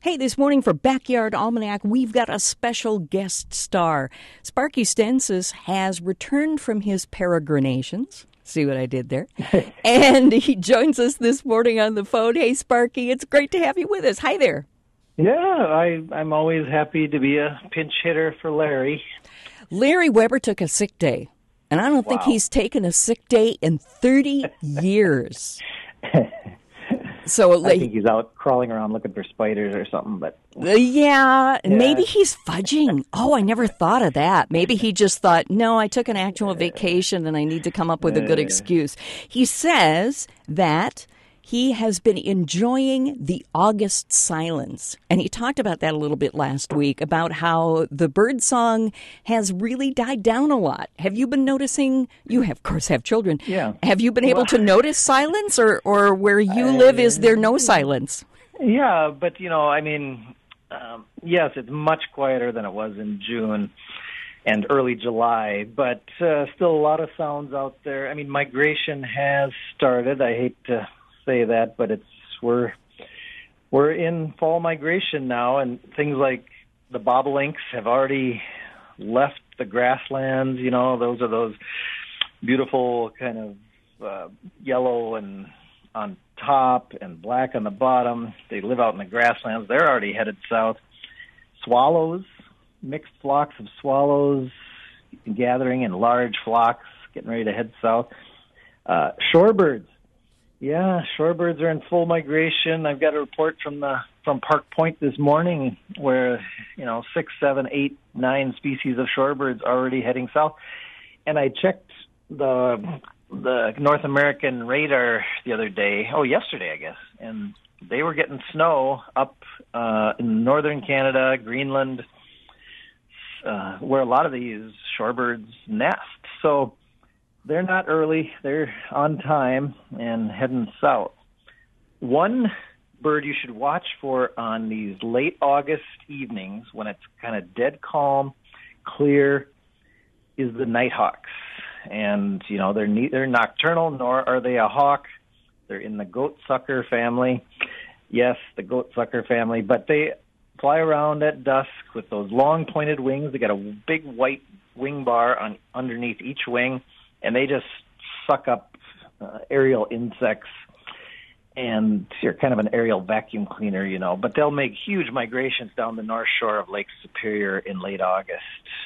Hey, this morning for Backyard Almanac, we've got a special guest star. Sparky Stensaas has returned from his peregrinations. See what I did there? and he joins us this morning on the phone. Hey, Sparky, it's great to have you with us. Hi there. Yeah, I, I'm always happy to be a pinch hitter for Larry. Larry Weber took a sick day, and I don't wow. think he's taken a sick day in 30 years. So like, I think he's out crawling around looking for spiders or something. But uh, yeah, yeah, maybe he's fudging. Oh, I never thought of that. Maybe he just thought, no, I took an actual vacation and I need to come up with a good excuse. He says that he has been enjoying the August silence. And he talked about that a little bit last week about how the bird song has really died down a lot. Have you been noticing? You, have, of course, have children. Yeah. Have you been able to notice silence, or, or where you live, is there no silence? Yeah, but, you know, I mean, um, yes, it's much quieter than it was in June and early July, but uh, still a lot of sounds out there. I mean, migration has started. I hate to say that, but it's we're we're in fall migration now, and things like the bobolinks have already left the grasslands. You know, those are those beautiful kind of uh, yellow and on top and black on the bottom. They live out in the grasslands. They're already headed south. Swallows, mixed flocks of swallows gathering in large flocks, getting ready to head south. Uh, shorebirds yeah, shorebirds are in full migration. I've got a report from the from Park Point this morning where you know six, seven, eight, nine species of shorebirds already heading south. And I checked the the North American radar the other day. Oh, yesterday, I guess, and they were getting snow up uh, in northern Canada, Greenland, uh, where a lot of these shorebirds nest. So they're not early. They're on time and heading south. One bird you should watch for on these late August evenings when it's kind of dead calm, clear, is the nighthawks. And you know they're neither nocturnal nor are they a hawk. They're in the goatsucker family. Yes, the goatsucker family, but they fly around at dusk with those long pointed wings. They got a big white wing bar on underneath each wing and they just suck up uh, aerial insects and you're kind of an aerial vacuum cleaner, you know. But they'll make huge migrations down the north shore of Lake Superior in late August.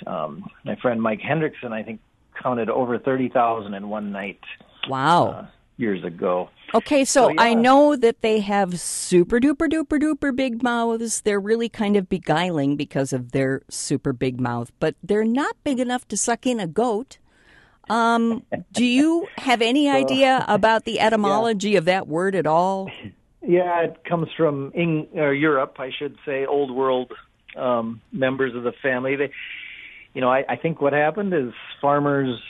Um, my friend Mike Hendrickson, I think, counted over thirty thousand in one night. Wow. Uh, years ago. Okay, so, so yeah. I know that they have super duper duper duper big mouths. They're really kind of beguiling because of their super big mouth, but they're not big enough to suck in a goat. Um, do you have any idea about the etymology yeah. of that word at all? Yeah, it comes from Eng- Europe, I should say, old world um, members of the family. They, you know, I, I think what happened is farmers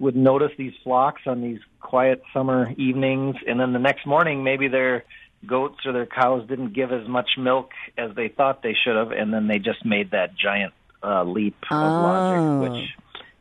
would notice these flocks on these quiet summer evenings, and then the next morning maybe their goats or their cows didn't give as much milk as they thought they should have, and then they just made that giant uh, leap of oh. logic, which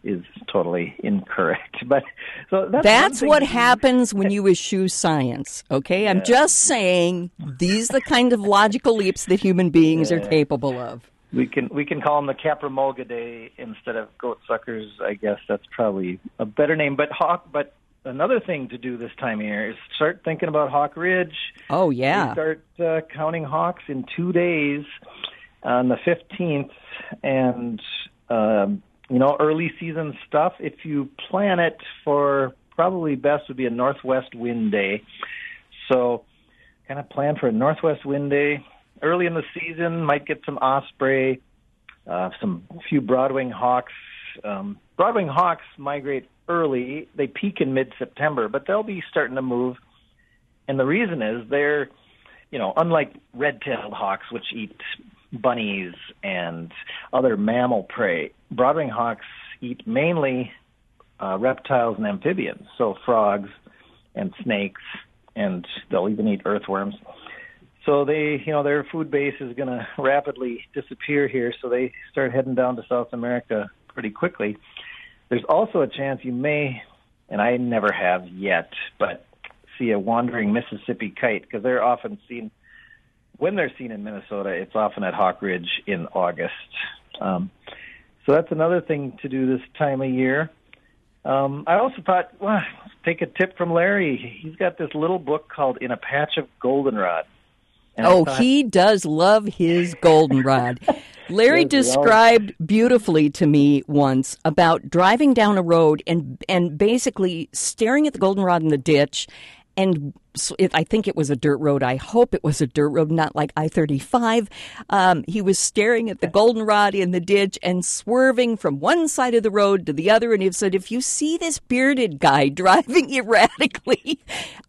is totally incorrect. But so that's, that's what happens when you eschew science. Okay, I'm just saying these are the kind of logical leaps that human beings yeah. are capable of. We can we can call them the Caprimulgidae instead of goat suckers. I guess that's probably a better name. But hawk. But another thing to do this time of year is start thinking about Hawk Ridge. Oh yeah. We start uh, counting hawks in two days on the 15th, and um, you know, early season stuff. If you plan it for probably best would be a northwest wind day. So, kind of plan for a northwest wind day early in the season. Might get some osprey, uh, some few broadwing hawks. Um, broadwing hawks migrate early. They peak in mid-September, but they'll be starting to move. And the reason is they're, you know, unlike red-tailed hawks, which eat bunnies and other mammal prey. Broadwing hawks eat mainly uh, reptiles and amphibians, so frogs and snakes, and they'll even eat earthworms. So they, you know, their food base is going to rapidly disappear here. So they start heading down to South America pretty quickly. There's also a chance you may, and I never have yet, but see a wandering Mississippi kite because they're often seen when they're seen in Minnesota, it's often at Hawk Ridge in August. Um, so that's another thing to do this time of year. Um, I also thought, well, take a tip from Larry. He's got this little book called In a Patch of Goldenrod. And oh, thought, he does love his goldenrod. Larry described beautifully to me once about driving down a road and and basically staring at the goldenrod in the ditch and it, I think it was a dirt road. I hope it was a dirt road, not like I 35. Um, he was staring at the goldenrod in the ditch and swerving from one side of the road to the other. And he said, If you see this bearded guy driving erratically,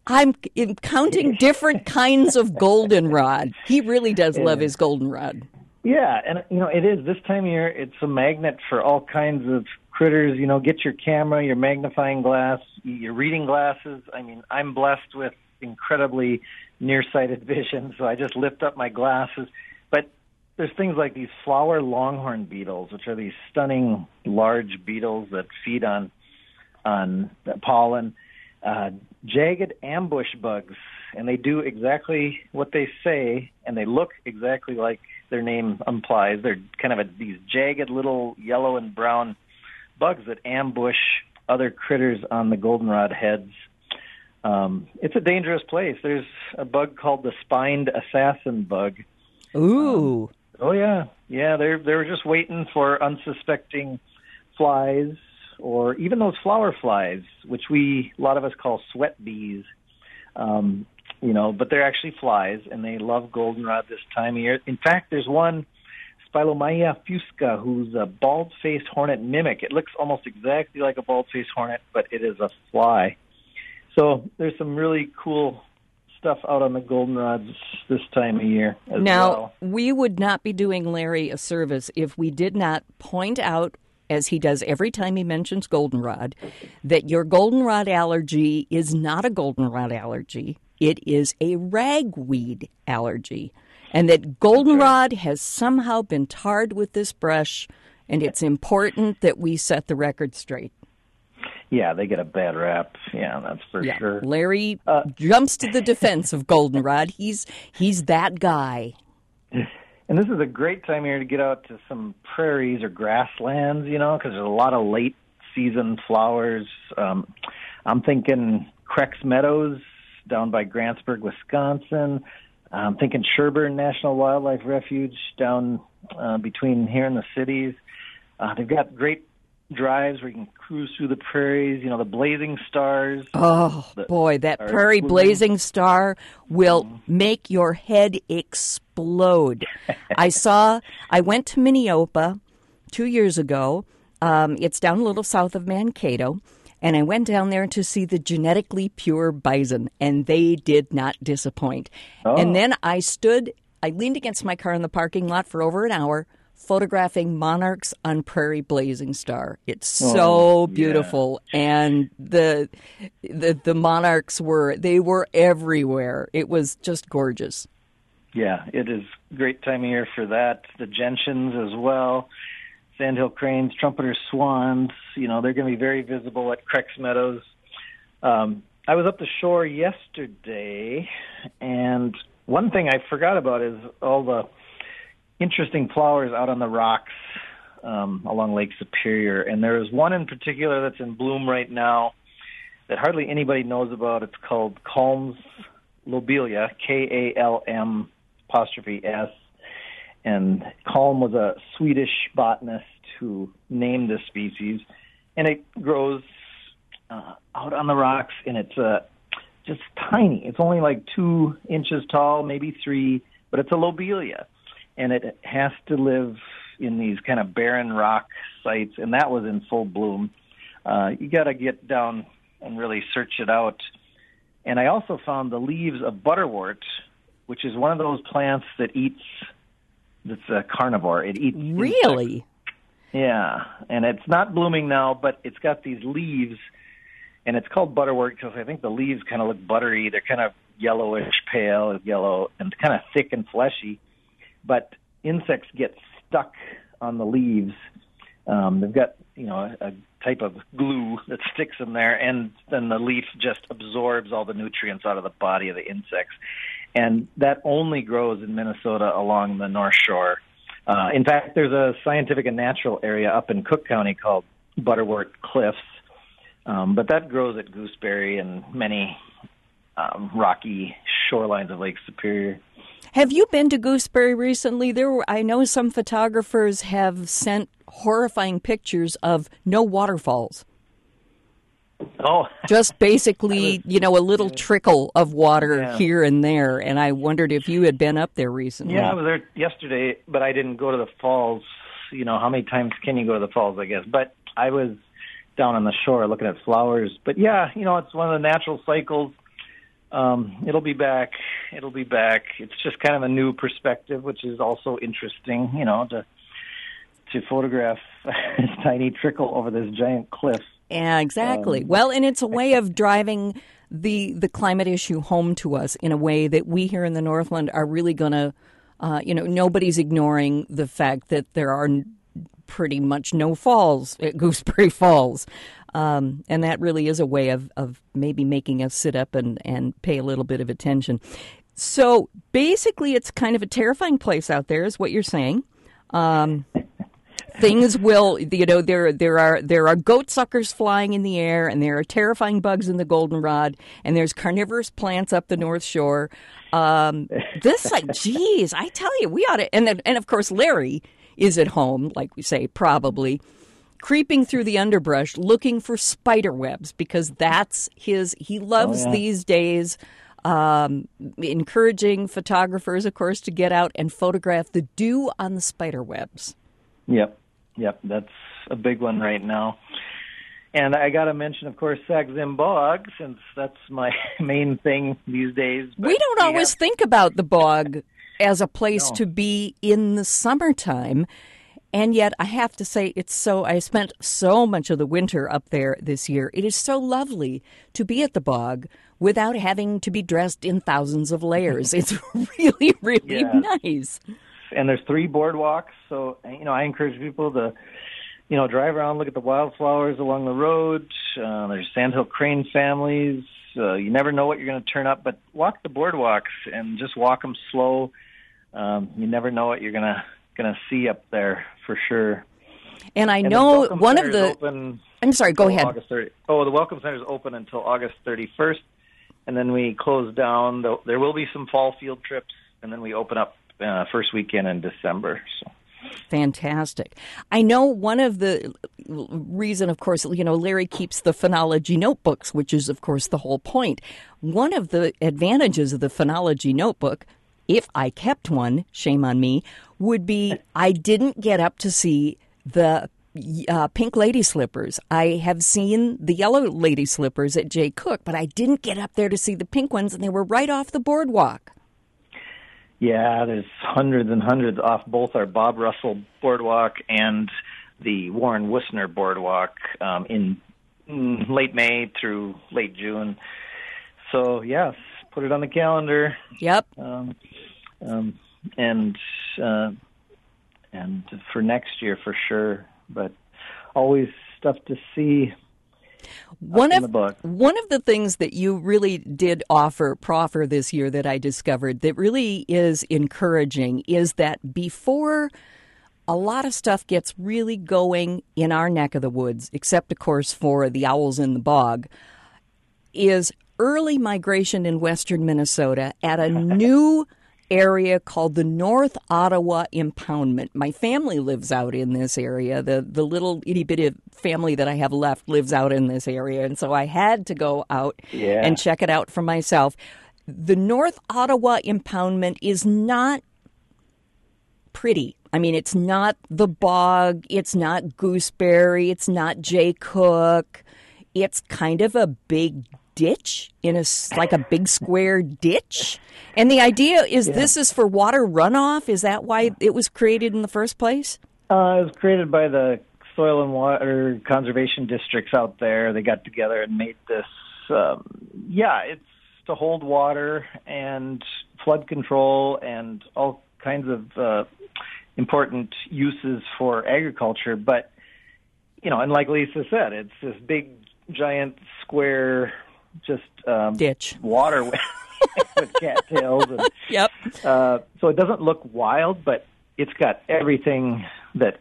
I'm counting different kinds of goldenrod. He really does love his goldenrod. Yeah, and you know it is this time of year. It's a magnet for all kinds of critters. You know, get your camera, your magnifying glass, your reading glasses. I mean, I'm blessed with incredibly nearsighted vision, so I just lift up my glasses. But there's things like these flower longhorn beetles, which are these stunning large beetles that feed on on pollen. Uh, jagged ambush bugs, and they do exactly what they say, and they look exactly like their name implies. They're kind of a, these jagged little yellow and brown bugs that ambush other critters on the goldenrod heads. Um, it's a dangerous place. There's a bug called the spined assassin bug. Ooh. Um, oh yeah, yeah. They're they're just waiting for unsuspecting flies or even those flower flies, which we a lot of us call sweat bees. Um, you know, but they're actually flies, and they love goldenrod this time of year. In fact, there's one Spilomyia fusca, who's a bald-faced hornet mimic. It looks almost exactly like a bald-faced hornet, but it is a fly. So there's some really cool stuff out on the goldenrods this time of year. now, well. we would not be doing Larry a service if we did not point out as he does every time he mentions goldenrod, that your goldenrod allergy is not a goldenrod allergy. It is a ragweed allergy and that goldenrod has somehow been tarred with this brush, and it's important that we set the record straight. Yeah, they get a bad rap. Yeah, that's for yeah. sure. Larry uh, jumps to the defense of goldenrod. He's he's that guy. And this is a great time here to get out to some prairies or grasslands, you know, because there's a lot of late season flowers. Um, I'm thinking Crex Meadows down by Grantsburg, Wisconsin. I'm thinking Sherburne National Wildlife Refuge down uh, between here and the cities. Uh, they've got great drives where you can cruise through the prairies. You know, the blazing stars. Oh boy, that prairie blazing star will mm-hmm. make your head explode. I saw. I went to Minneopa two years ago. Um, it's down a little south of Mankato, and I went down there to see the genetically pure bison, and they did not disappoint. Oh. And then I stood, I leaned against my car in the parking lot for over an hour photographing monarchs on prairie blazing star it's oh, so beautiful yeah. and the, the the monarchs were they were everywhere it was just gorgeous yeah it is great time of year for that the gentians as well sandhill cranes, trumpeter swans. You know, they're going to be very visible at Crex Meadows. Um, I was up the shore yesterday, and one thing I forgot about is all the interesting flowers out on the rocks um, along Lake Superior. And there is one in particular that's in bloom right now that hardly anybody knows about. It's called Kalm's lobelia, K A L M apostrophe S and Kalm was a Swedish botanist who named this species, and it grows uh, out on the rocks, and it's uh, just tiny. It's only like two inches tall, maybe three, but it's a lobelia, and it has to live in these kind of barren rock sites, and that was in full bloom. Uh, you got to get down and really search it out. And I also found the leaves of butterwort, which is one of those plants that eats it's a carnivore. It eats really. Insects. Yeah, and it's not blooming now, but it's got these leaves, and it's called butterwort because I think the leaves kind of look buttery. They're kind of yellowish, pale yellow, and kind of thick and fleshy. But insects get stuck on the leaves. Um, they've got you know a, a type of glue that sticks in there, and then the leaf just absorbs all the nutrients out of the body of the insects and that only grows in Minnesota along the North Shore. Uh, in fact, there's a scientific and natural area up in Cook County called Butterwort Cliffs, um, but that grows at Gooseberry and many um, rocky shorelines of Lake Superior. Have you been to Gooseberry recently? There, were, I know some photographers have sent horrifying pictures of no waterfalls. Oh, just basically, was, you know, a little trickle of water yeah. here and there. And I wondered if you had been up there recently. Yeah, I was there yesterday, but I didn't go to the falls. You know, how many times can you go to the falls? I guess, but I was down on the shore looking at flowers. But yeah, you know, it's one of the natural cycles. Um, it'll be back. It'll be back. It's just kind of a new perspective, which is also interesting. You know, to to photograph this tiny trickle over this giant cliff. Yeah, exactly. Um, well, and it's a way of driving the the climate issue home to us in a way that we here in the Northland are really going to, uh, you know, nobody's ignoring the fact that there are pretty much no falls at Gooseberry Falls. Um, and that really is a way of, of maybe making us sit up and, and pay a little bit of attention. So basically, it's kind of a terrifying place out there, is what you're saying. Um, things will you know there there are there are goat suckers flying in the air and there are terrifying bugs in the goldenrod and there's carnivorous plants up the north shore um, this like geez i tell you we ought to and then and of course larry is at home like we say probably creeping through the underbrush looking for spider webs because that's his he loves oh, yeah. these days um, encouraging photographers, of course, to get out and photograph the dew on the spider webs. Yep. Yep, that's a big one right now. And I got to mention, of course, Sax-Zim Bog, since that's my main thing these days. We don't always have... think about the bog as a place no. to be in the summertime. And yet, I have to say, it's so. I spent so much of the winter up there this year. It is so lovely to be at the bog without having to be dressed in thousands of layers. it's really, really yeah. nice and there's three boardwalks. So you know, I encourage people to you know drive around, look at the wildflowers along the road. Uh, there's sandhill crane families. Uh, you never know what you're going to turn up, but walk the boardwalks and just walk them slow. Um, you never know what you're going to going to see up there for sure. And I and know one of the. Open I'm sorry. Go ahead. August 30, oh, the Welcome Center is open until August 31st, and then we close down. There will be some fall field trips, and then we open up uh, first weekend in December. So. Fantastic. I know one of the reason, of course, you know, Larry keeps the phenology notebooks, which is, of course, the whole point. One of the advantages of the phenology notebook, if I kept one, shame on me, would be I didn't get up to see the uh, pink lady slippers. I have seen the yellow lady slippers at Jay Cooke, but I didn't get up there to see the pink ones, and they were right off the boardwalk. Yeah, there's hundreds and hundreds off both our Bob Russell Boardwalk and the Warren Wussner Boardwalk um, in, in late May through late June. So yes, put it on the calendar. Yep. Um, um, and uh, and for next year for sure. But always stuff to see one of one of the things that you really did offer proffer this year that I discovered that really is encouraging is that before a lot of stuff gets really going in our neck of the woods, except of course for the owls in the bog, is early migration in western Minnesota at a new area called the North Ottawa Impoundment. My family lives out in this area. The the little itty bitty family that I have left lives out in this area, and so I had to go out yeah. and check it out for myself. The North Ottawa Impoundment is not pretty. I mean, it's not the bog, it's not gooseberry, it's not Jay Cooke. It's kind of a big ditch in a like a big square ditch? And the idea is yeah. this is for water runoff? Is that why it was created in the first place? Uh, it was created by the soil and water conservation districts out there. They got together and made this um, yeah it's to hold water and flood control and all kinds of uh, important uses for agriculture. But you know and like lisa said it's this big giant square just um, ditch water with cattails. And, yep. Uh, so it doesn't look wild, but it's got everything that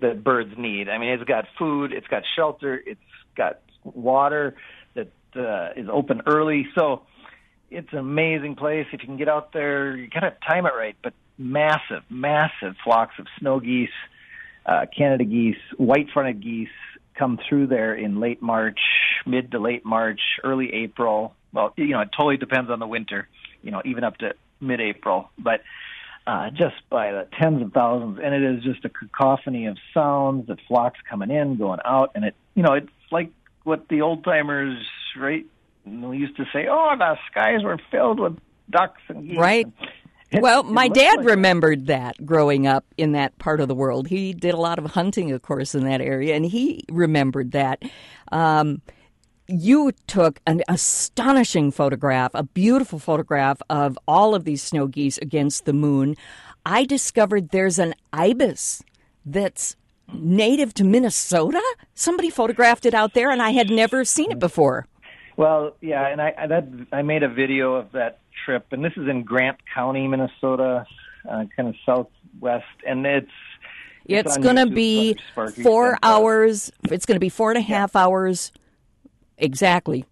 that birds need. I mean, it's got food, it's got shelter, it's got water that uh, is open early. So it's an amazing place. If you can get out there, you gotta time it right. But massive, massive flocks of snow geese, uh, Canada geese, white-fronted geese come through there in late March, mid to late March, early April. Well, you know, it totally depends on the winter. You know, even up to mid-April, but uh, just by the tens of thousands, and it is just a cacophony of sounds, the flocks coming in, going out, and it, you know, it's like what the old timers, right, used to say, "Oh, the skies were filled with ducks and geese." Right. It, well, my dad like- remembered that growing up in that part of the world. He did a lot of hunting, of course, in that area, and he remembered that. Um, you took an astonishing photograph, a beautiful photograph of all of these snow geese against the moon. I discovered there's an ibis that's native to Minnesota. Somebody photographed it out there, and I had never seen it before. Well, yeah, and I I- that I made a video of that trip, and this is in Grant County, Minnesota, uh, kind of southwest, and it's It's on going to be four hours. It's going to be four and a half hours exactly.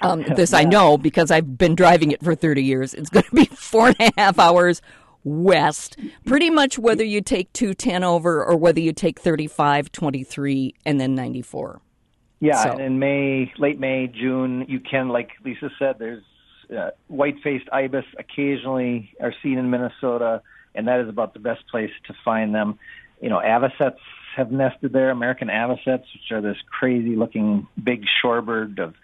Um, this I know because I've been driving it for 30 years. It's going to be four and a half hours west. Pretty much whether you take 210 over or whether you take 35, 23, and then 94. Yeah, So- and in May, late May, June, you can, like Lisa said, there's uh, white-faced ibis occasionally are seen in Minnesota, and that is about the best place to find them. You know, avocets have nested there, American avocets, which are this crazy-looking big shorebird of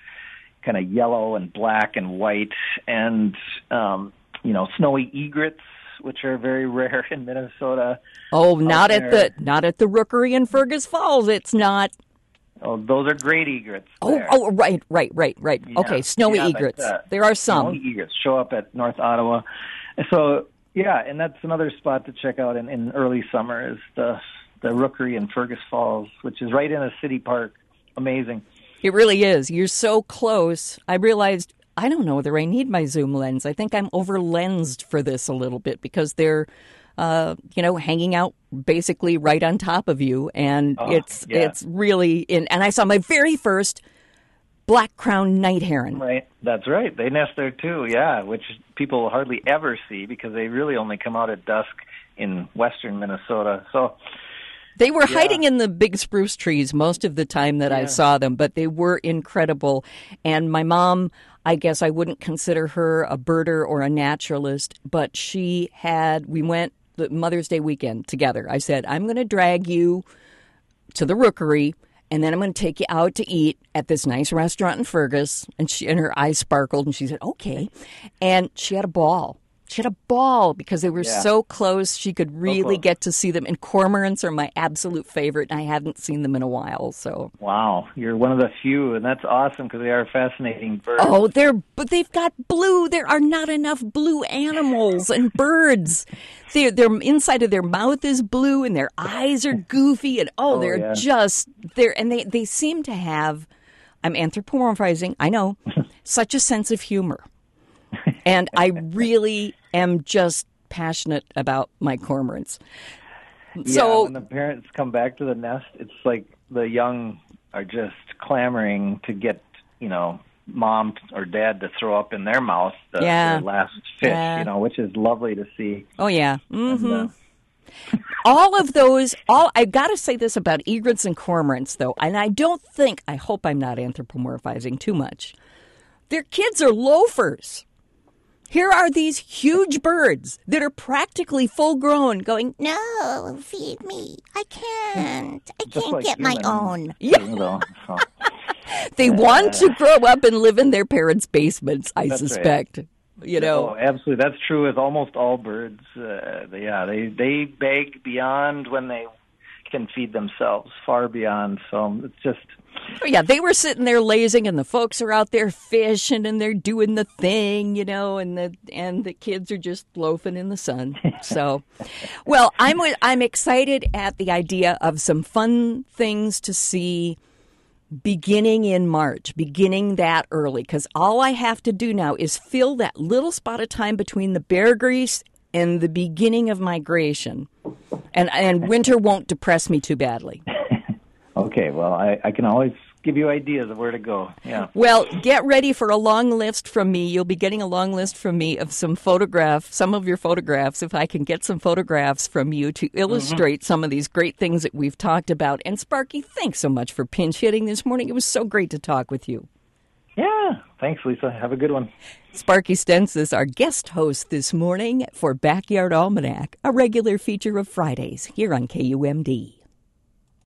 kind of yellow and black and white, and um, you know, snowy egrets, which are very rare in Minnesota. Oh, not at the not at the Rookery in Fergus Falls. It's not. Oh, those are great egrets. Oh, there. oh, right, right, right, right. Yeah. Okay, snowy Yeah, egrets. uh, there are some. Snowy egrets show up at North Ottawa. So yeah, and that's another spot to check out in, in early summer is the the Rookery in Fergus Falls, which is right in a city park. Amazing. It really is. You're so close. I realized I don't know whether I need my zoom lens. I think I'm over lensed for this a little bit because they're, uh, you know, hanging out basically right on top of you, and Oh, it's yeah. it's really in. And I saw my very first black crowned night heron. Right. That's right. They nest there too. Yeah, which people hardly ever see because they really only come out at dusk in western Minnesota. So They were hiding in the big spruce trees most of the time that I saw them, but they were incredible. And my mom, I guess I wouldn't consider her a birder or a naturalist, but she had, we went the Mother's Day weekend together. I said, I'm going to drag you to the rookery and then I'm going to take you out to eat at this nice restaurant in Fergus. And she and her eyes sparkled, and she said, "Okay." And she had a ball. She had a ball because they were Yeah. so close. She could really close. get to see them. And cormorants are my absolute favorite. And I haven't seen them in a while. So, wow, you're one of the few, and that's awesome because they are fascinating birds. oh, they're but they've got blue. There are not enough blue animals and birds. Their their inside of their mouth is blue, and their eyes are goofy. And oh, Oh, they're yeah. just they're and they they seem to have. I'm anthropomorphizing. I know such a sense of humor, and I really am just passionate about my cormorants. Yeah, So when the parents come back to the nest, it's like the young are just clamoring to get, you know, mom or dad to throw up in their mouth the, Yeah. their last fish, Yeah. you know, which is lovely to see. Oh yeah. And, uh, all of those all I got to say this about egrets and cormorants though, and I don't think I hope I'm not anthropomorphizing too much. Their kids are loafers. Here are these huge birds that are practically full grown going, No, feed me. I can't. I just can't like get my own. Yeah. you know, so. they want to grow up and live in their parents' basements, I That's right. suspect. You know. Oh, absolutely. That's true with almost all birds. Uh, yeah, they they beg beyond when they can feed themselves, far beyond. So it's just Oh, yeah, they were sitting there lazing, and the folks are out there fishing, and they're doing the thing, you know, and the and the kids are just loafing in the sun. So, well, I'm I'm excited at the idea of some fun things to see beginning in March, beginning that early, because all I have to do now is fill that little spot of time between the Beargrease and the beginning of migration. And, and winter won't depress me too badly. okay, well, I, I can always give you ideas of where to go. Yeah. Well, get ready for a long list from me. You'll be getting a long list from me of some photographs, some of your photographs, if I can get some photographs from you to illustrate mm-hmm. some of these great things that we've talked about. And Sparky, thanks so much for pinch hitting this morning. It was so great to talk with you. Yeah. Thanks, Lisa. Have a good one. Sparky Stensaas, our guest host this morning for Backyard Almanac, a regular feature of Fridays here on KUMD.